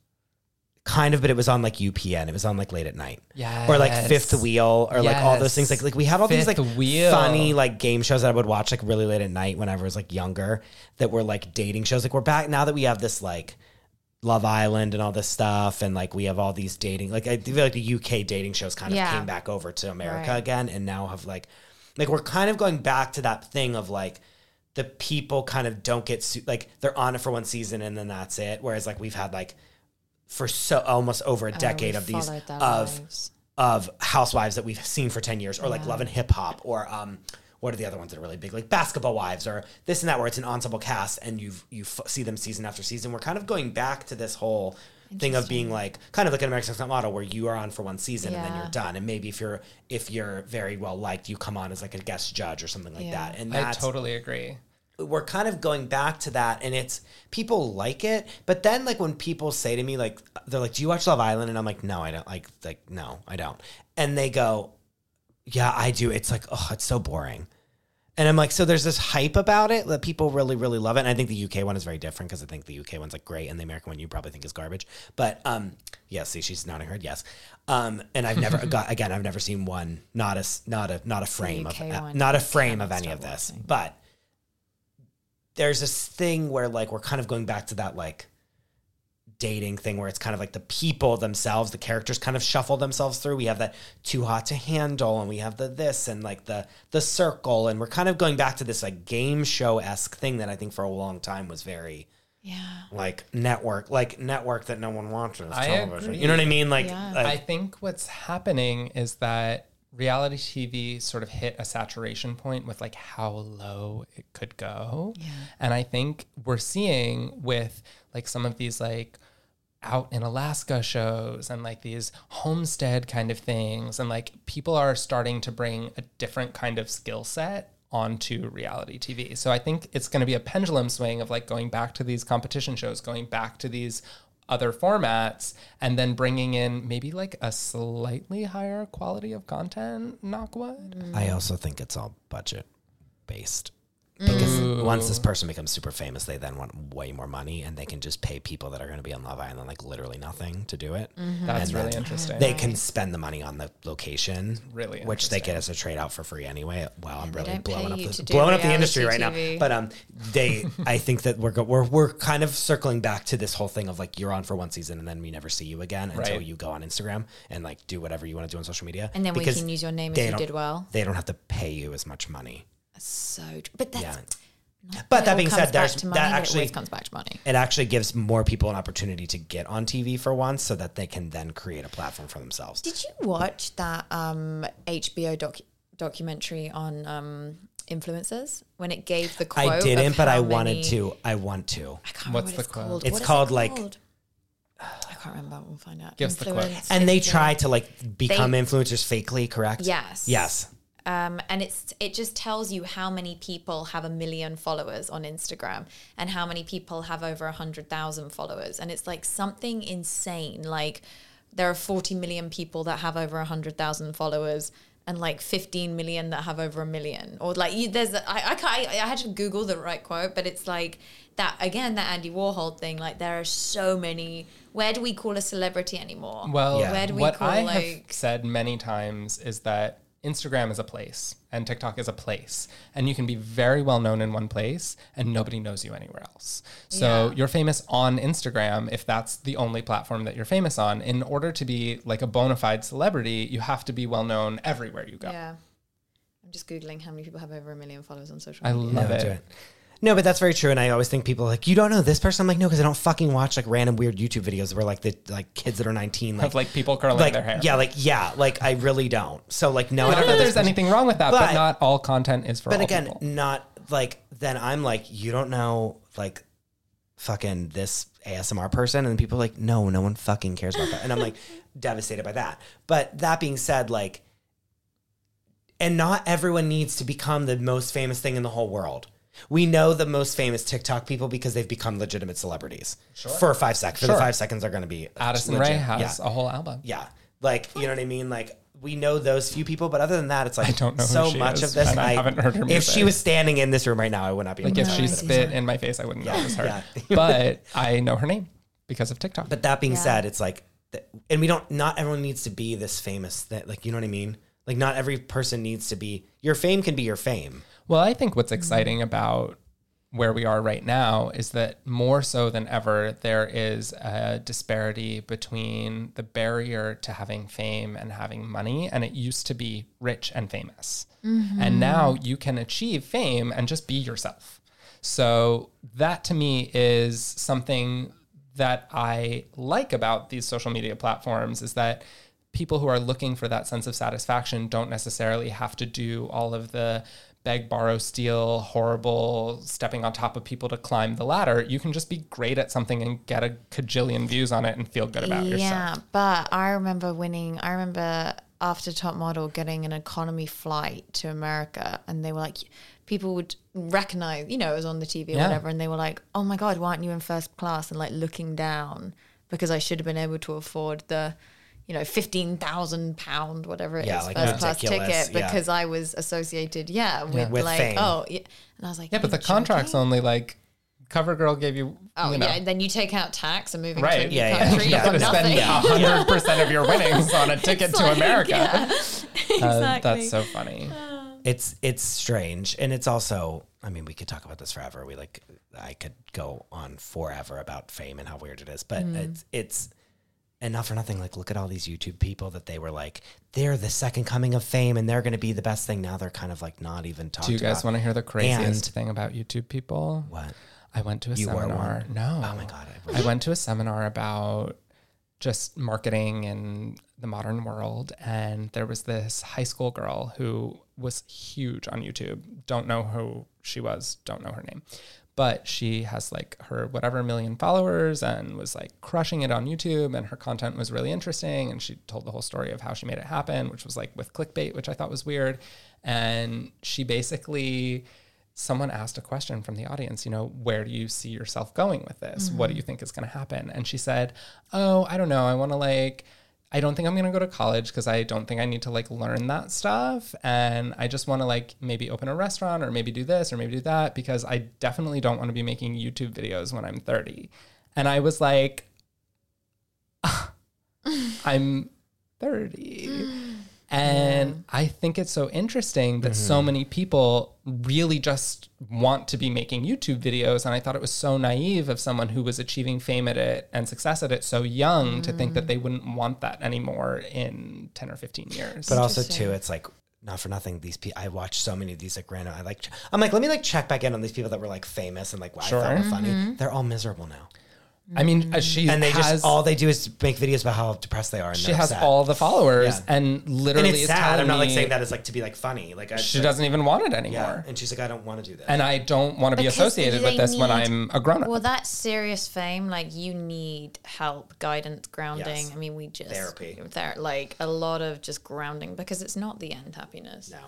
Kind of, but it was on like UPN. It was on like late at night. Yeah. Or like Fifth Wheel or yes. like all those things. Like like we had all Fifth these like wheel. funny like game shows that I would watch like really late at night whenever I was like younger that were like dating shows. Like we're back now that we have this like Love Island and all this stuff, and like we have all these dating. Like I feel like the UK dating shows kind of yeah. came back over to America right. again, and now have like, like we're kind of going back to that thing of like the people kind of don't get su- like they're on it for one season and then that's it. Whereas like we've had like for so almost over a oh, decade oh, of these of lives. of housewives that we've seen for ten years, or yeah. like Love and Hip Hop, or um what are the other ones that are really big, like Basketball Wives or this and that, where it's an ensemble cast and you you f- see them season after season. We're kind of going back to this whole thing of being like kind of like an American Next Model, where you are on for one season yeah. and then you're done. And maybe if you're if you're very well liked, you come on as like a guest judge or something like yeah. that. And I totally agree. We're kind of going back to that, and it's people like it, but then like when people say to me like they're like, "Do you watch Love Island?" and I'm like, "No, I don't." Like like no, I don't. And they go, "Yeah, I do." It's like, oh, it's so boring. And I'm like, so there's this hype about it that people really, really love it. And I think the UK one is very different because I think the UK one's like great and the American one you probably think is garbage. But um, yeah, see, she's nodding her head, yes. Um, and I've never [LAUGHS] got again, I've never seen one, not a not a not a frame of uh, not a frame of any of this. Watching. But there's this thing where like we're kind of going back to that like dating thing where it's kind of like the people themselves, the characters kind of shuffle themselves through. We have that too hot to handle, and we have the this and like the the circle, and we're kind of going back to this like game show esque thing that I think for a long time was very yeah like network like network that no one watches I television. Agree. You know what I mean? Like, yeah. like I think what's happening is that reality TV sort of hit a saturation point with like how low it could go. Yeah. And I think we're seeing with like some of these like out in Alaska shows and like these homestead kind of things. And like people are starting to bring a different kind of skill set onto reality TV. So I think it's going to be a pendulum swing of like going back to these competition shows, going back to these other formats, and then bringing in maybe like a slightly higher quality of content, knock wood. I also think it's all budget based because Ooh. once this person becomes super famous, they then want way more money, and they can just pay people that are going to be on Love Island like literally nothing to do it. That's And really interesting. They can spend the money on the location, Really which they get as a trade out for free anyway. Wow, I'm really blowing up the blowing up the industry right now. But um, they, [LAUGHS] I think that we're go- we're we're kind of circling back to this whole thing of like you're on for one season and then we never see you again until Right. you go on Instagram and like do whatever you want to do on social media. And then we can use your name if they you did well. They don't have to pay you as much money. So, but that's. Yeah. But that being said, there's money, that actually comes back to money. it actually gives more people an opportunity to get on TV for once, so that they can then create a platform for themselves. Did you watch that um, HBO doc- documentary on um, influencers when it gave the quote? I didn't, but how I wanted to. I want to. I can't What's remember what the it's quote? called. It's What is it called, like- I can't remember. We'll find out. Give us the quote. And they try to like become influencers fakely, correct? Yes. Yes. Um, and it's it just tells you how many people have a million followers on Instagram and how many people have over a hundred thousand followers, and it's like something insane. Like there are forty million people that have over a hundred thousand followers, and like fifteen million that have over a million. Or like you, there's a, I I, can't, I I had to Google the right quote, but it's like that again that Andy Warhol thing. Like there are so many. Where do we call a celebrity anymore? Well, Yeah. where do we what call I like? have said many times is that Instagram is a place and TikTok is a place, and you can be very well known in one place and nobody knows you anywhere else. So Yeah. you're famous on Instagram if that's the only platform that you're famous on. In order to be like a bona fide celebrity, you have to be well known everywhere you go. Yeah. I'm just Googling how many people have over a million followers on social I media. love No, it. No, but that's very true. And I always think people like, you don't know this person. I'm like, no, because I don't fucking watch like random weird YouTube videos where like the like kids that are 19 like Of like people curling like their hair. yeah, like yeah, like I really don't. So like no, I don't know there's person. anything wrong with that, but, But- not all content is for But again, people. not like then I'm like, you don't know like fucking this ASMR person, and people are like, no, no one fucking cares about that, and I'm like [LAUGHS] devastated by that. But that being said, like, and not everyone needs to become the most famous thing in the whole world. We know the most famous TikTok people because they've become legitimate celebrities for five seconds. For the five seconds, they're going to be Addison legit. Rae has Yeah. a whole album. Yeah. Like, you know what I mean? Like, we know those few people, but other than that, it's like I don't know so much is, of this. and I haven't heard her If music. she was standing in this room right now, I would not be Like able if she I spit in my face, I wouldn't know it was her. yeah. [LAUGHS] but I know her name because of TikTok. But that being Yeah. said, it's like, and we don't, not everyone needs to be this famous that, like, you know what I mean? Like, not every person needs to be, your fame can be your fame. Well, I think what's mm-hmm. exciting about where we are right now is that more so than ever, there is a disparity between the barrier to having fame and having money. And it used to be rich and famous. Mm-hmm. And now you can achieve fame and just be yourself. So that to me is something that I like about these social media platforms is that people who are looking for that sense of satisfaction don't necessarily have to do all of the beg, borrow, steal, horrible stepping on top of people to climb the ladder. You can just be great at something and get a cajillion views on it and feel good about yeah, yourself. Yeah, but I remember winning. I remember after Top Model getting an economy flight to America, and they were like, people would recognize, you know, it was on the TV or Yeah. whatever, and they were like, "Oh my god, why aren't you in first class?" And like looking down because I should have been able to afford the. You know, fifteen thousand pound, whatever it is, Yeah, like first class ticket, yeah. because I was associated, yeah, with, With like, fame. oh, yeah. and I was like, Yeah, but the you contract's only like CoverGirl gave you, Oh you know, yeah, and then you take out tax and moving to a Right. new Yeah, yeah. country. [LAUGHS] Yeah. you've got to spend hundred percent of your [LAUGHS] winnings on a ticket It's to like, America. yeah. [LAUGHS] Uh, exactly. that's so funny. it's it's strange and it's also i mean we could talk about this forever we like i could go on forever about fame and how weird it is but Mm. it's it's and not for nothing like look at all these youtube people that they were like they're the second coming of fame and they're going to be the best thing now they're kind of like not even talking Do you guys want to hear the craziest And- thing about YouTube people? what I went to a You seminar. No. oh my god I, I went to a seminar about just marketing in the modern world. And there was this high school girl who was huge on YouTube. Don't know who she was, don't know her name. But she has like her whatever million followers and was like crushing it on YouTube. And her content was really interesting. And she told the whole story of how she made it happen, which was like with clickbait, which I thought was weird. And she basically someone asked a question from the audience, you know, where do you see yourself going with this? What mm-hmm. do you think is going to happen? And she said, "Oh, I don't know. I want to like I don't think I'm going to go to college because I don't think I need to like learn that stuff. And I just want to like maybe open a restaurant or maybe do this or maybe do that because I definitely don't want to be making YouTube videos when I'm 30. And I was like, [LAUGHS] I'm 30. Mm. And yeah. I think it's so interesting that mm-hmm. so many people really just want to be making YouTube videos. And I thought it was so naive of someone who was achieving fame at it and success at it so young mm. to think that they wouldn't want that anymore in 10 or 15 years. But also, too, it's like, not for nothing, these people, I watched so many of these like random, I like, I'm like, let me like check back in on these people that were like famous and like, wow, sure. I thought were funny. Mm-hmm. They're all miserable now. I mean, uh, she and they has, just all they do is make videos about how depressed they are. And she has sad. all the followers, yeah. and literally, and it's sad. I'm not like saying that as like to be like funny. Like I, she like, doesn't even want it anymore. Yeah. And she's like, I don't want to do that, and I don't want to be associated with this need, when I'm a grown up. Well, that serious fame, like you need help, guidance, grounding. Yes. I mean, we just therapy, there, like a lot of just grounding because it's not the end happiness. No.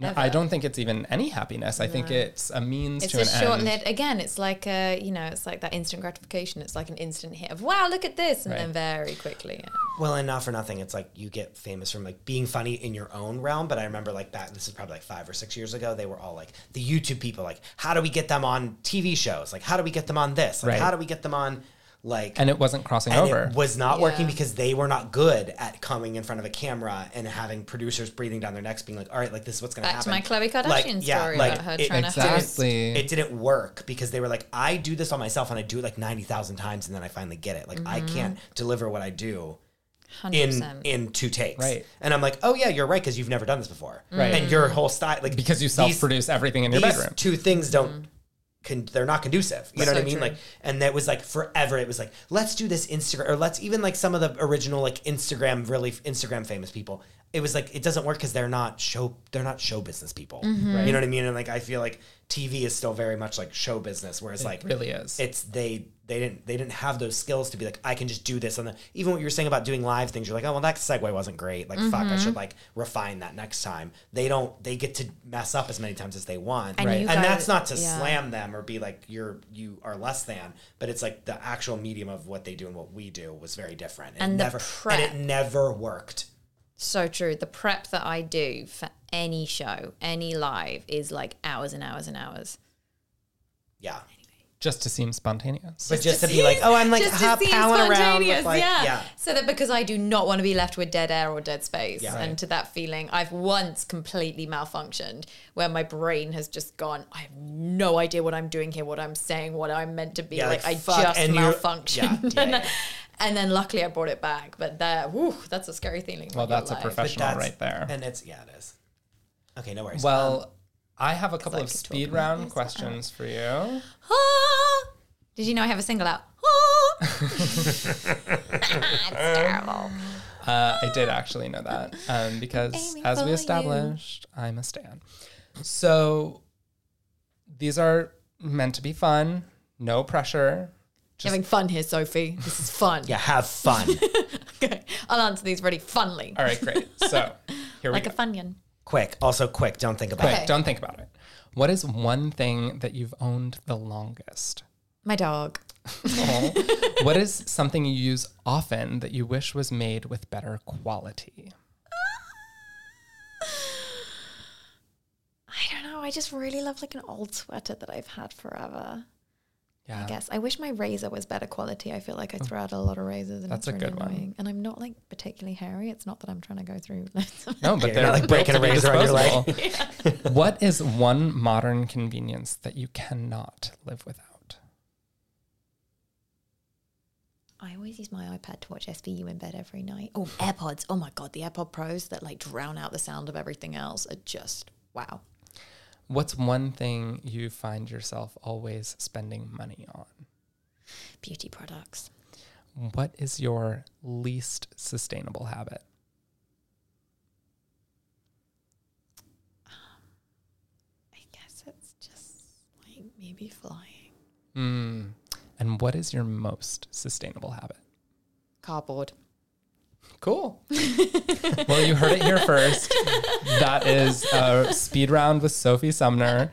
No, I don't think it's even any happiness. I no. think it's a means it's to an end. short lived. Again, it's like a you know, it's like that instant gratification. It's like an instant hit of wow, look at this, and right. then very quickly. Yeah. Well, and not for nothing, it's like you get famous from like being funny in your own realm. But I remember like back, this is probably like five or six years ago. They were all like the YouTube people, like how do we get them on TV shows? Like how do we get them on this? Like right. how do we get them on like and it wasn't crossing over it was not yeah. working because they were not good at coming in front of a camera and having producers breathing down their necks being like all right like this is what's going to happen to my Khloe Kardashian like, yeah, like, about her it, trying exactly. to it didn't work because they were like I do this on myself and I do it like 90,000 times and then I finally get it like mm-hmm. I can't deliver what I do 100%. in in two takes. Right. And I'm like, oh yeah, you're right because you've never done this before. Right. And your whole style, like because you self-produce these, everything in your bedroom. Two things don't mm con- they're not conducive. You know what I mean? True. Like, and that was like forever. It was like, let's do this Instagram, or let's even like some of the original like Instagram, really Instagram famous people. It was like it doesn't work because they're not show they're not show business people. Mm-hmm. Right. You know what I mean? And like I feel like TV is still very much like show business, whereas it like really is. It's they they didn't they didn't have those skills to be like I can just do this. And even what you were saying about doing live things, you're like, oh well, that segue wasn't great. Like mm-hmm. fuck, I should mm-hmm. like refine that next time. They don't. They get to mess up as many times as they want, and, right. and that's not to yeah. slam them or be like you're you are less than, but it's like the actual medium of what they do and what we do was very different. And, and never prep. and it never worked. So true. The prep that I do for any show, any live, is like hours and hours and hours. Yeah. Just to seem spontaneous. But just, to, be like, oh, I'm like hop, powering around. With like, yeah. yeah. So that because I do not want to be left with dead air or dead space. Yeah, and right. to that feeling, I've once completely malfunctioned where my brain has just gone, I have no idea what I'm doing here, what I'm saying, what I'm meant to be. Yeah, like, like, I fuck, just malfunctioned. Yeah, [LAUGHS] yeah, and then luckily I brought it back. But that, whew, that's a scary feeling. Well, that's a professional right there. And it's, yeah, it is. Okay, no worries. Well, um, I have a couple of speed round questions for you. Did you know I have a single out? It's [LAUGHS] terrible. Uh, I did actually know that um, because, as we established, you. I'm a stan. So these are meant to be fun, no pressure. Just having fun here, Sophie. This is fun. yeah, have fun. [LAUGHS] okay, I'll answer these really funly. All right, great. So [LAUGHS] here like we go. Like a funyun. Quick. Also quick. Don't think about quick, it. Okay. Don't think about it. What is one thing that you've owned the longest? My dog. [LAUGHS] what is something you use often that you wish was made with better quality? I don't know. I just really love like an old sweater that I've had forever. Yeah. I guess I wish my razor was better quality. I feel like I oh. throw out a lot of razors, and that's a really good annoying. one. And I'm not like particularly hairy. It's not that I'm trying to go through. [LAUGHS] no, but [LAUGHS] they're like breaking a razor on your leg. [LAUGHS] what is one modern convenience that you cannot live without? I always use my iPad to watch SVU in bed every night. Oh, AirPods! Oh my god, the AirPod Pros that like drown out the sound of everything else are just wow. What's one thing you find yourself always spending money on? Beauty products. What is your least sustainable habit? Um, I guess it's just like maybe flying. Mm. And what is your most sustainable habit? Cardboard. Cool. [LAUGHS] well, you heard it here first. That is a speed round with Sophie Sumner.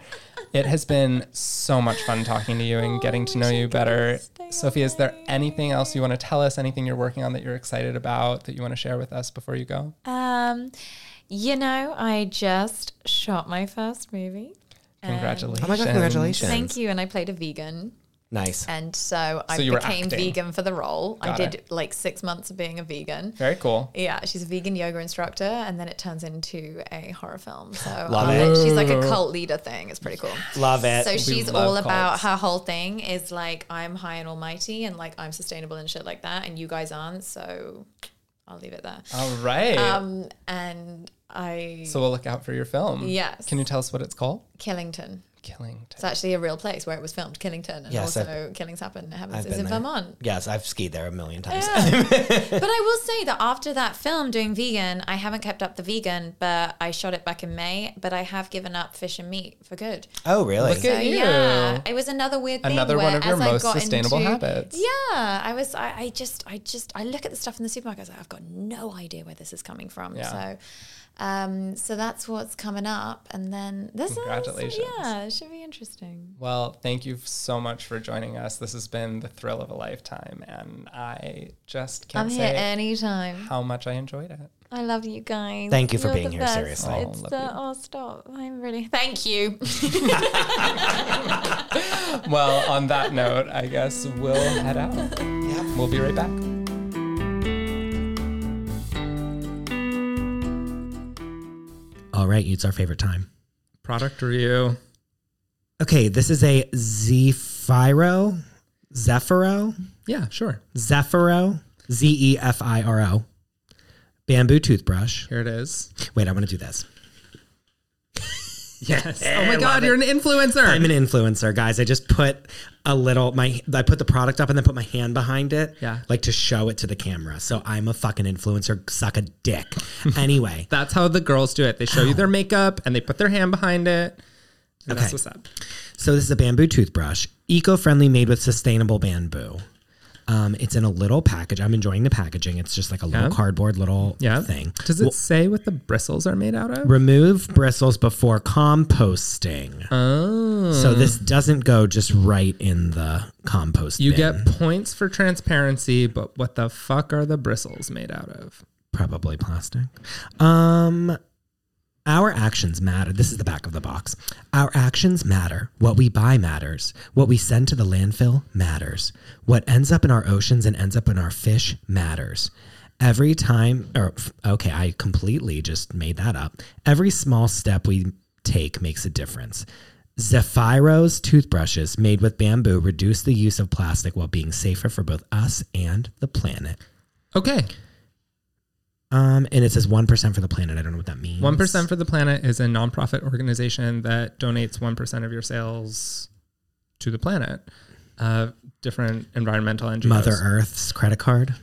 it has been so much fun talking to you and oh, getting to know you better. Sophie, away. is there anything else you want to tell us? Anything you're working on that you're excited about that you want to share with us before you go? Um, you know, I just shot my first movie. Congratulations. Oh my God, congratulations. Thank you. And I played a vegan. Nice. And so I so became vegan for the role. Got I did it. like six months of being a vegan. Very cool. Yeah, she's a vegan yoga instructor, and then it turns into a horror film. So love it. it. She's like a cult leader thing. It's pretty cool. Love it. So we she's all cults. about her whole thing is like I'm high and almighty, and like I'm sustainable and shit like that, and you guys aren't. So I'll leave it there. All right. Um, and I. So we'll look out for your film. Yes. Can you tell us what it's called? Killington. Killington. It's actually a real place where it was filmed, Killington, and yes, also I've, killings happen. It happens. It's in there. Vermont. Yes, I've skied there a million times. Yeah. [LAUGHS] but I will say that after that film doing vegan, I haven't kept up the vegan, but I shot it back in May. But I have given up fish and meat for good. Oh, really? Look so, at you. Yeah, it was another weird thing. Another one of your most sustainable into, habits. Yeah, I was. I, I, just, I just, I look at the stuff in the supermarket. I was like, I've got no idea where this is coming from. Yeah. So. Um, so that's what's coming up, and then this Congratulations. is yeah, it should be interesting. Well, thank you so much for joining us. This has been the thrill of a lifetime, and I just can't I'm say here anytime how much I enjoyed it. I love you guys. Thank you for You're being here. Best. Seriously, oh, it's the, oh stop! I'm really thank you. [LAUGHS] well, on that note, I guess we'll head out. Yeah, we'll be right back. All right, it's our favorite time. Product review. Okay, this is a Zefiro. Zefiro? Yeah, sure. Zefiro. Z E F I R O. Bamboo toothbrush. Here it is. Wait, I want to do this. Yes. oh my god, you're an influencer. I'm an influencer, guys. I just put a little my I put the product up and then put my hand behind it. Yeah. Like to show it to the camera. So I'm a fucking influencer. Suck a dick. Anyway. [LAUGHS] that's how the girls do it. They show you their makeup and they put their hand behind it. okay. That's what's up. So this is a bamboo toothbrush, eco-friendly made with sustainable bamboo. Um, it's in a little package. I'm enjoying the packaging. It's just like a little cardboard little yeah. thing. Does it well, say what the bristles are made out of? Remove bristles before composting. Oh. So this doesn't go just right in the compost. You bin. get points for transparency, but what the fuck are the bristles made out of? Probably plastic. Um our actions matter. This is the back of the box. Our actions matter. What we buy matters. What we send to the landfill matters. What ends up in our oceans and ends up in our fish matters. Every time, or okay, I completely just made that up. Every small step we take makes a difference. Zefiro's toothbrushes made with bamboo reduce the use of plastic while being safer for both us and the planet. Okay. Um, and it says 1% for the planet. I don't know what that means. 1% for the planet is a nonprofit organization that donates 1% of your sales to the planet. Uh, different environmental NGOs. Mother Earth's credit card.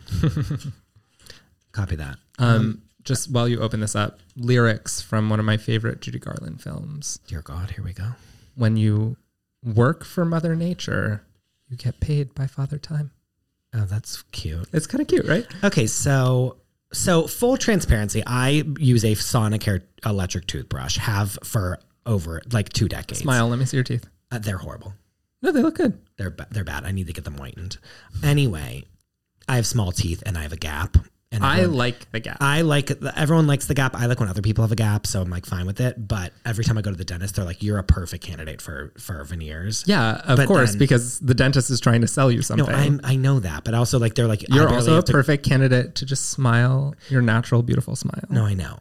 [LAUGHS] Copy that. Um, um, just while you open this up, lyrics from one of my favorite Judy Garland films. Dear God, here we go. When you work for Mother Nature, you get paid by Father Time. Oh, that's cute. It's kind of cute, right? Okay, so so, full transparency, I use a Sonicare electric toothbrush, have for over like two decades. Smile, let me see your teeth. Uh, they're horrible. No, they look good. They're they're bad. I need to get them whitened. Anyway, I have small teeth and I have a gap, and I like the gap. I like everyone likes the gap. I like when other people have a gap, so I'm like fine with it. But every time I go to the dentist, they're like, "You're a perfect candidate for for veneers." Yeah, of but course, then, because the dentist is trying to sell you something. No, I'm, i know that, but also like they're like, "You're also a perfect candidate to just smile your natural, beautiful smile." No, I know.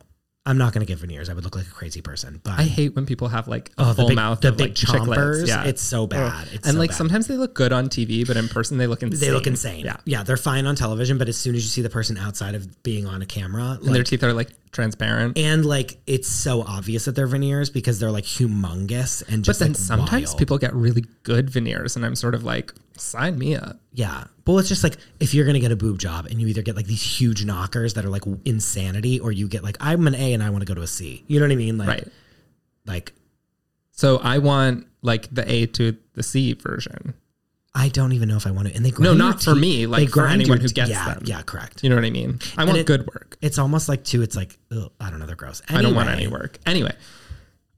I'm not going to get veneers. I would look like a crazy person. But I hate when people have like a oh, full big, mouth, the of, big like, chompers. Yeah, it's so bad. It's and so like bad. sometimes they look good on TV, but in person they look insane. They look insane. Yeah, yeah, they're fine on television, but as soon as you see the person outside of being on a camera, and their teeth are like transparent, and like it's so obvious that they're veneers because they're like humongous and just. But then like, sometimes wild. people get really good veneers, and I'm sort of like, sign me up. Yeah. Well, it's just like if you're going to get a boob job and you either get like these huge knockers that are like insanity or you get like, I'm an A and I want to go to a C. You know what I mean? Like, right. Like, so I want like the A to the C version. I don't even know if I want to. And they grind no, not for me. Like for anyone who gets yeah, them. Yeah, correct. You know what I mean? I and want it, good work. It's almost like too. It's like ugh, I don't know. They're gross. Anyway, I don't want any work. Anyway,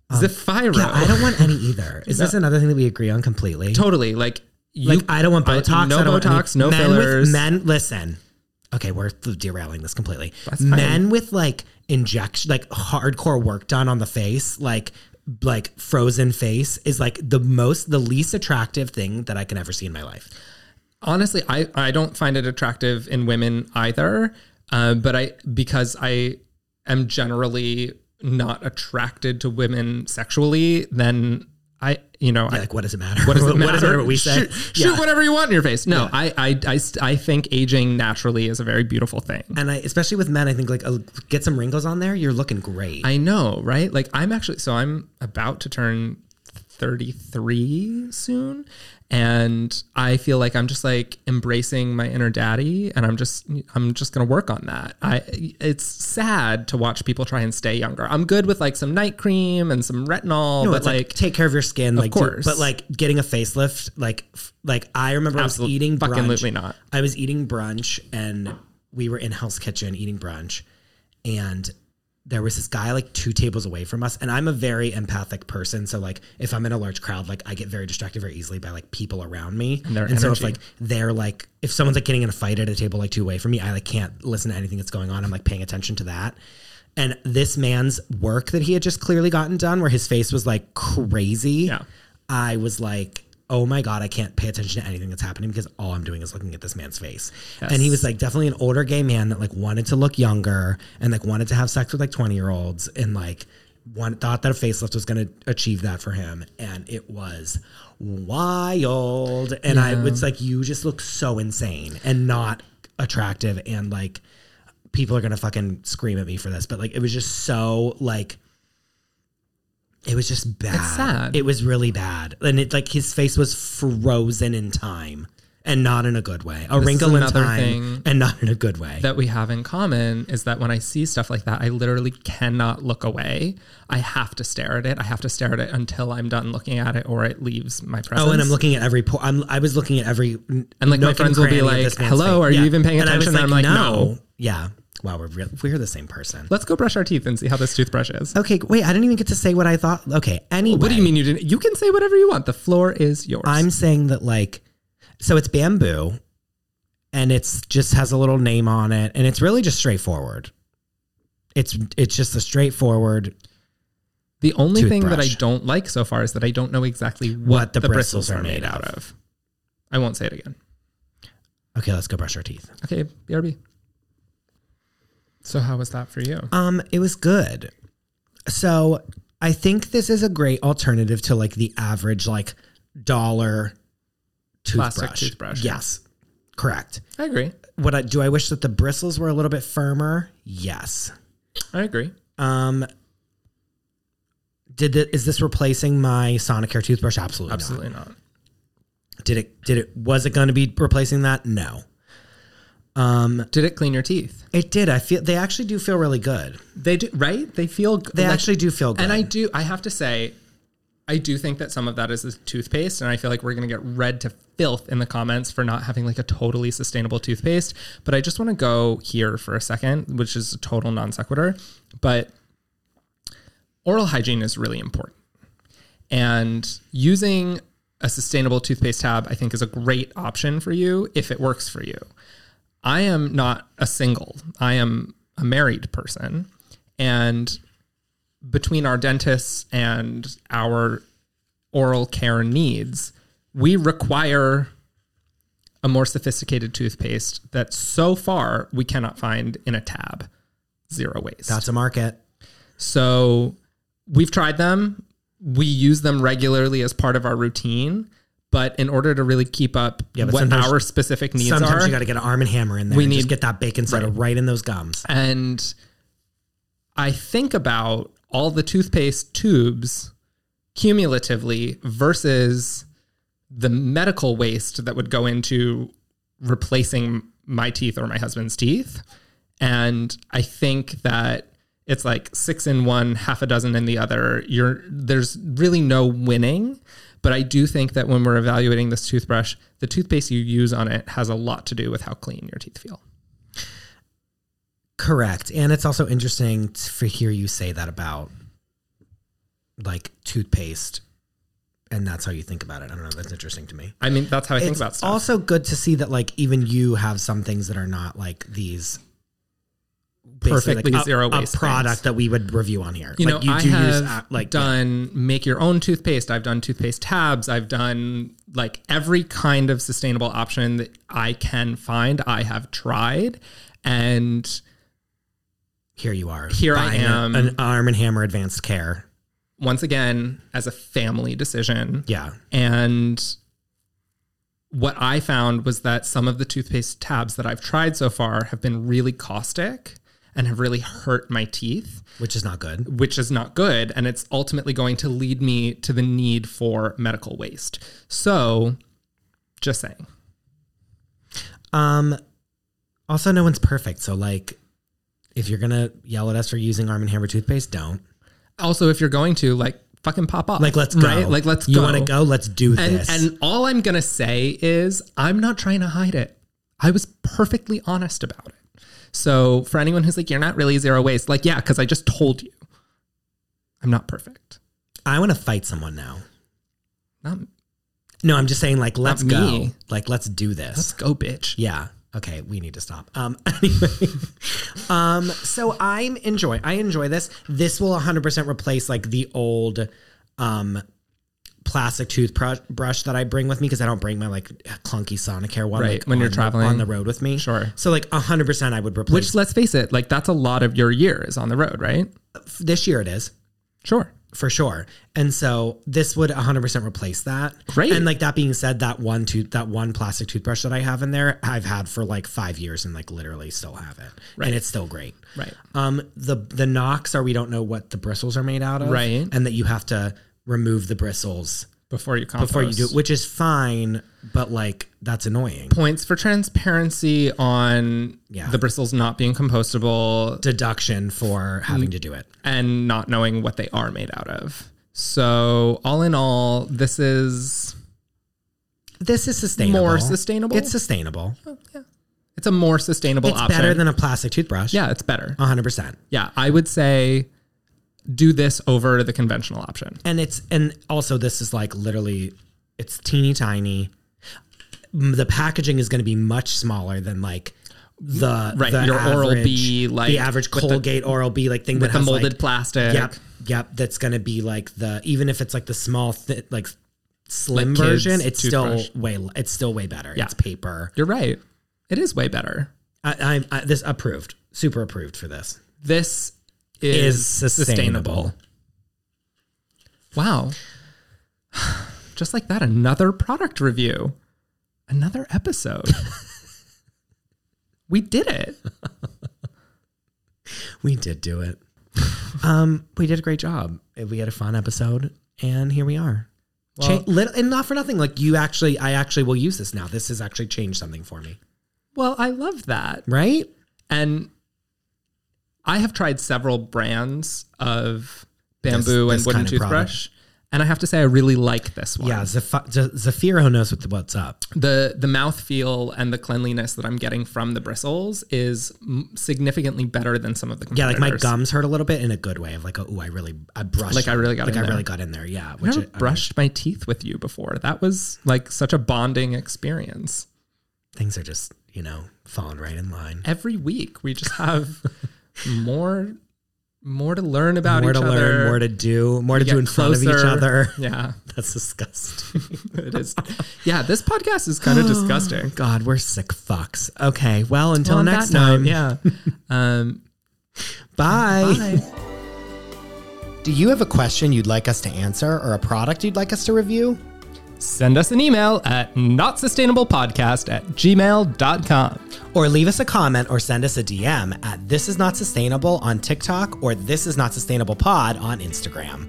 Um, Zefiro. Yeah, I don't want any either. [LAUGHS] Is no. this another thing that we agree on completely? Totally. Like, you, like I don't want Botox. I, no Botox. no men fillers. With, men, listen. Okay, we're derailing this completely. Men with like injection, like hardcore work done on the face, like like frozen face, is like the most, the least attractive thing that I can ever see in my life. Honestly, I I don't find it attractive in women either. Uh, but I because I am generally not attracted to women sexually, then I, you know, yeah, I, like what does it matter? What does it matter? [LAUGHS] what, does it matter what we say? Shoot, yeah. shoot, whatever you want in your face. No, yeah. I, I, I, I, think aging naturally is a very beautiful thing. And I, especially with men, I think like uh, get some wrinkles on there, you're looking great. I know, right? Like I'm actually, so I'm about to turn 33 soon and i feel like i'm just like embracing my inner daddy and i'm just i'm just gonna work on that. I it's sad to watch people try and stay younger. I'm good with like some night cream and some retinol no, but like, like, take care of your skin of like course. do, but like getting a facelift like like i remember Absolutely, i was eating brunch. fucking not. I was eating brunch and we were in hell's kitchen eating brunch and there was this guy like two tables away from us and i'm a very empathic person so like if i'm in a large crowd like i get very distracted very easily by like people around me. And, and so if like they're like if someone's like getting in a fight at a table like two away from me i like can't listen to anything that's going on. I'm like paying attention to that. And this man's work that he had just clearly gotten done where his face was like crazy yeah. I was like oh my god, I can't pay attention to anything that's happening because all I'm doing is looking at this man's face. Yes. And he was like definitely an older gay man that like wanted to look younger and like wanted to have sex with like 20 year olds and like one thought that a facelift was going to achieve that for him and it was wild and yeah. I it's like you just look so insane and not attractive and like people are going to fucking scream at me for this but like it was just so like it was just bad. It's sad. It was really bad. And it like his face was frozen in time and not in a good way. A this wrinkle in time and not in a good way. That we have in common is that when I see stuff like that, I literally cannot look away. I have to stare at it. I have to stare at it until I'm done looking at it or it leaves my presence. Oh, and I'm looking at every po- I'm I was looking at every And like my friends will be like, "Hello, are yeah. you even paying attention?" And, and I'm like, no. no. Yeah. Wow, we're re- we're the same person. Let's go brush our teeth and see how this toothbrush is. Okay, wait, I didn't even get to say what I thought. Okay, anyway. What do you mean you didn't? You can say whatever you want. The floor is yours. I'm saying that like, so it's bamboo, and it's just has a little name on it, and it's really just straightforward. It's it's just a straightforward. The only thing that I don't like so far is that I don't know exactly what, what the, the, bristles, bristles are made out of. I won't say it again. Okay, let's go brush our teeth. Okay, BRB. So how was that for you? Um, it was good. So I think this is a great alternative to like the average like dollar toothbrush. Plastic toothbrush. Yes, correct. I agree. What I do I wish that the bristles were a little bit firmer? Yes, I agree. Um, did it, is this replacing my Sonicare toothbrush? Absolutely, absolutely not. not. Did it? Did it? Was it going to be replacing that? No. Um, did it clean your teeth? It did. I feel they actually do feel really good. They do, right? They feel. They like, actually do feel good. And I do. I have to say, I do think that some of that is the toothpaste, and I feel like we're going to get read to filth in the comments for not having like a totally sustainable toothpaste. But I just want to go here for a second, which is a total non sequitur. But oral hygiene is really important, and using a sustainable toothpaste tab, I think, is a great option for you if it works for you. I am not a single. I am a married person. And between our dentists and our oral care needs, we require a more sophisticated toothpaste that so far we cannot find in a tab. Zero waste. That's a market. So we've tried them. We use them regularly as part of our routine. But in order to really keep up yeah, what our specific needs sometimes are, you got to get an arm and hammer in there. We need just get that baking soda right. right in those gums. And I think about all the toothpaste tubes cumulatively versus the medical waste that would go into replacing my teeth or my husband's teeth. And I think that it's like six in one, half a dozen in the other. You're there's really no winning. But I do think that when we're evaluating this toothbrush, the toothpaste you use on it has a lot to do with how clean your teeth feel. Correct. And it's also interesting to hear you say that about like toothpaste and that's how you think about it. I don't know. That's interesting to me. I mean, that's how I it's think about stuff. It's also good to see that like even you have some things that are not like these perfectly like zero a, waste a product things. that we would review on here. You like know, I have uh, like done make your own toothpaste. I've done toothpaste tabs. I've done like every kind of sustainable option that I can find. I have tried, and here you are. Here I am, an Arm and Hammer Advanced Care. Once again, as a family decision. Yeah, and what I found was that some of the toothpaste tabs that I've tried so far have been really caustic and have really hurt my teeth. Which is not good. Which is not good. And it's ultimately going to lead me to the need for medical waste. So, just saying. Um, also, no one's perfect. So, like, if you're going to yell at us for using Arm & Hammer toothpaste, don't. Also, if you're going to, like, fucking pop off. Like, let's go. Right? Like, let's you go. You want to go? Let's do and, this. And all I'm going to say is, I'm not trying to hide it. I was perfectly honest about it. So for anyone who's like, you're not really zero waste, like, yeah, because I just told you I'm not perfect. I want to fight someone now. Not, no, I'm just saying, like, let's go. me. Like, let's do this. Let's go, bitch. Yeah. Okay, we need to stop. Um, [LAUGHS] anyway, um, so I'm enjoy. I enjoy this. This will 100% replace like the old, um, plastic toothbrush that I bring with me because I don't bring my like clunky Sonicare one right like, when you're the, traveling on the road with me. Sure. So like 100% I would replace. Which let's face it, like that's a lot of your year is on the road, right? This year it is. Sure. For sure. And so this would 100% replace that. Great. And like that being said, that one tooth, that one plastic toothbrush that I have in there, I've had for like five years and like literally still have it. Right. And it's still great. Right. Um, the, the knocks are, we don't know what the bristles are made out of. Right. And that you have to remove the bristles before you compost. before you do, which is fine, but like that's annoying. Points for transparency on Yeah. the bristles not being compostable Deduction for having to do it. and not knowing what they are made out of. So all in all, this is This is sustainable. More sustainable? It's sustainable. Oh, it's a more sustainable It's option. better than a plastic toothbrush. yeah, it's better. 100%. Yeah, I would say do this over the conventional option. and it's and also this is like literally it's teeny tiny the packaging is going to be much smaller than like the Right, the your Oral B, like, the average the- Colgate Oral B like thing With that the molded like, plastic. Yep, yep. That's going to be like the even if it's like the small thi- like slim Like version, it's toothbrush. still way it's still way better. Yeah. It's paper. You're right. It is way better. I, I, I this approved, super approved for this. This is, Is sustainable. Wow. [SIGHS] Just like that, another product review, another episode. we did it. [LAUGHS] We did do it. [LAUGHS] um, we did a great job. We had a fun episode, and here we are. Well- Cha- and not for nothing. Like you actually, I actually will use this now. This has actually changed something for me, Well, I love that. right? And I have tried several brands of bamboo this and wooden toothbrush. And I have to say, I really like this one. Yeah, Zaf- Z- Zafiro knows what the, what's up. the the mouth feel and the cleanliness that I'm getting from the bristles is m- significantly better than some of the Yeah, like my gums hurt a little bit in a good way of like, oh, I really, I brushed, Like I really got like in I there. really got in there. Yeah, which I mean, brushed my teeth with you before. That was like such a bonding experience. things are just you know falling right in line. Every week we just have [LAUGHS] more more to learn about more each to other. learn, more to do, more to do get in front of each other. [LAUGHS] Yeah, That's disgusting. [LAUGHS] it is. Yeah, this podcast is kind of [GASPS] disgusting. God, we're sick fucks. Okay, well, until Well, next that note, time. yeah. [LAUGHS] Um, Bye. bye. Do you have a question you'd like us to answer or a product you'd like us to review? Send us an email at notsustainablepodcast at gmail.com. Or leave us a comment or send us a DM at This Is Not Sustainable on TikTok or This Is Not Sustainable Pod on Instagram.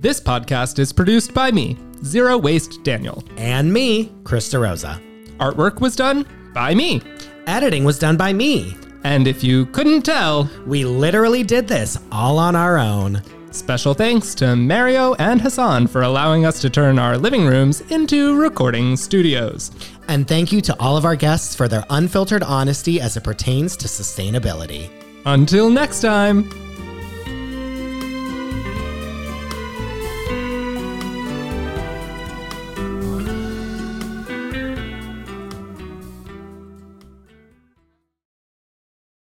This podcast is produced by me, Zero Waste Daniel. And me, Krista Rosa. Artwork was done by me. Editing was done by me. And if you couldn't tell, We literally did this all on our own. Special thanks to Mario and Hassan for allowing us to turn our living rooms into recording studios. And thank you to all of our guests for their unfiltered honesty as it pertains to sustainability. Until next time.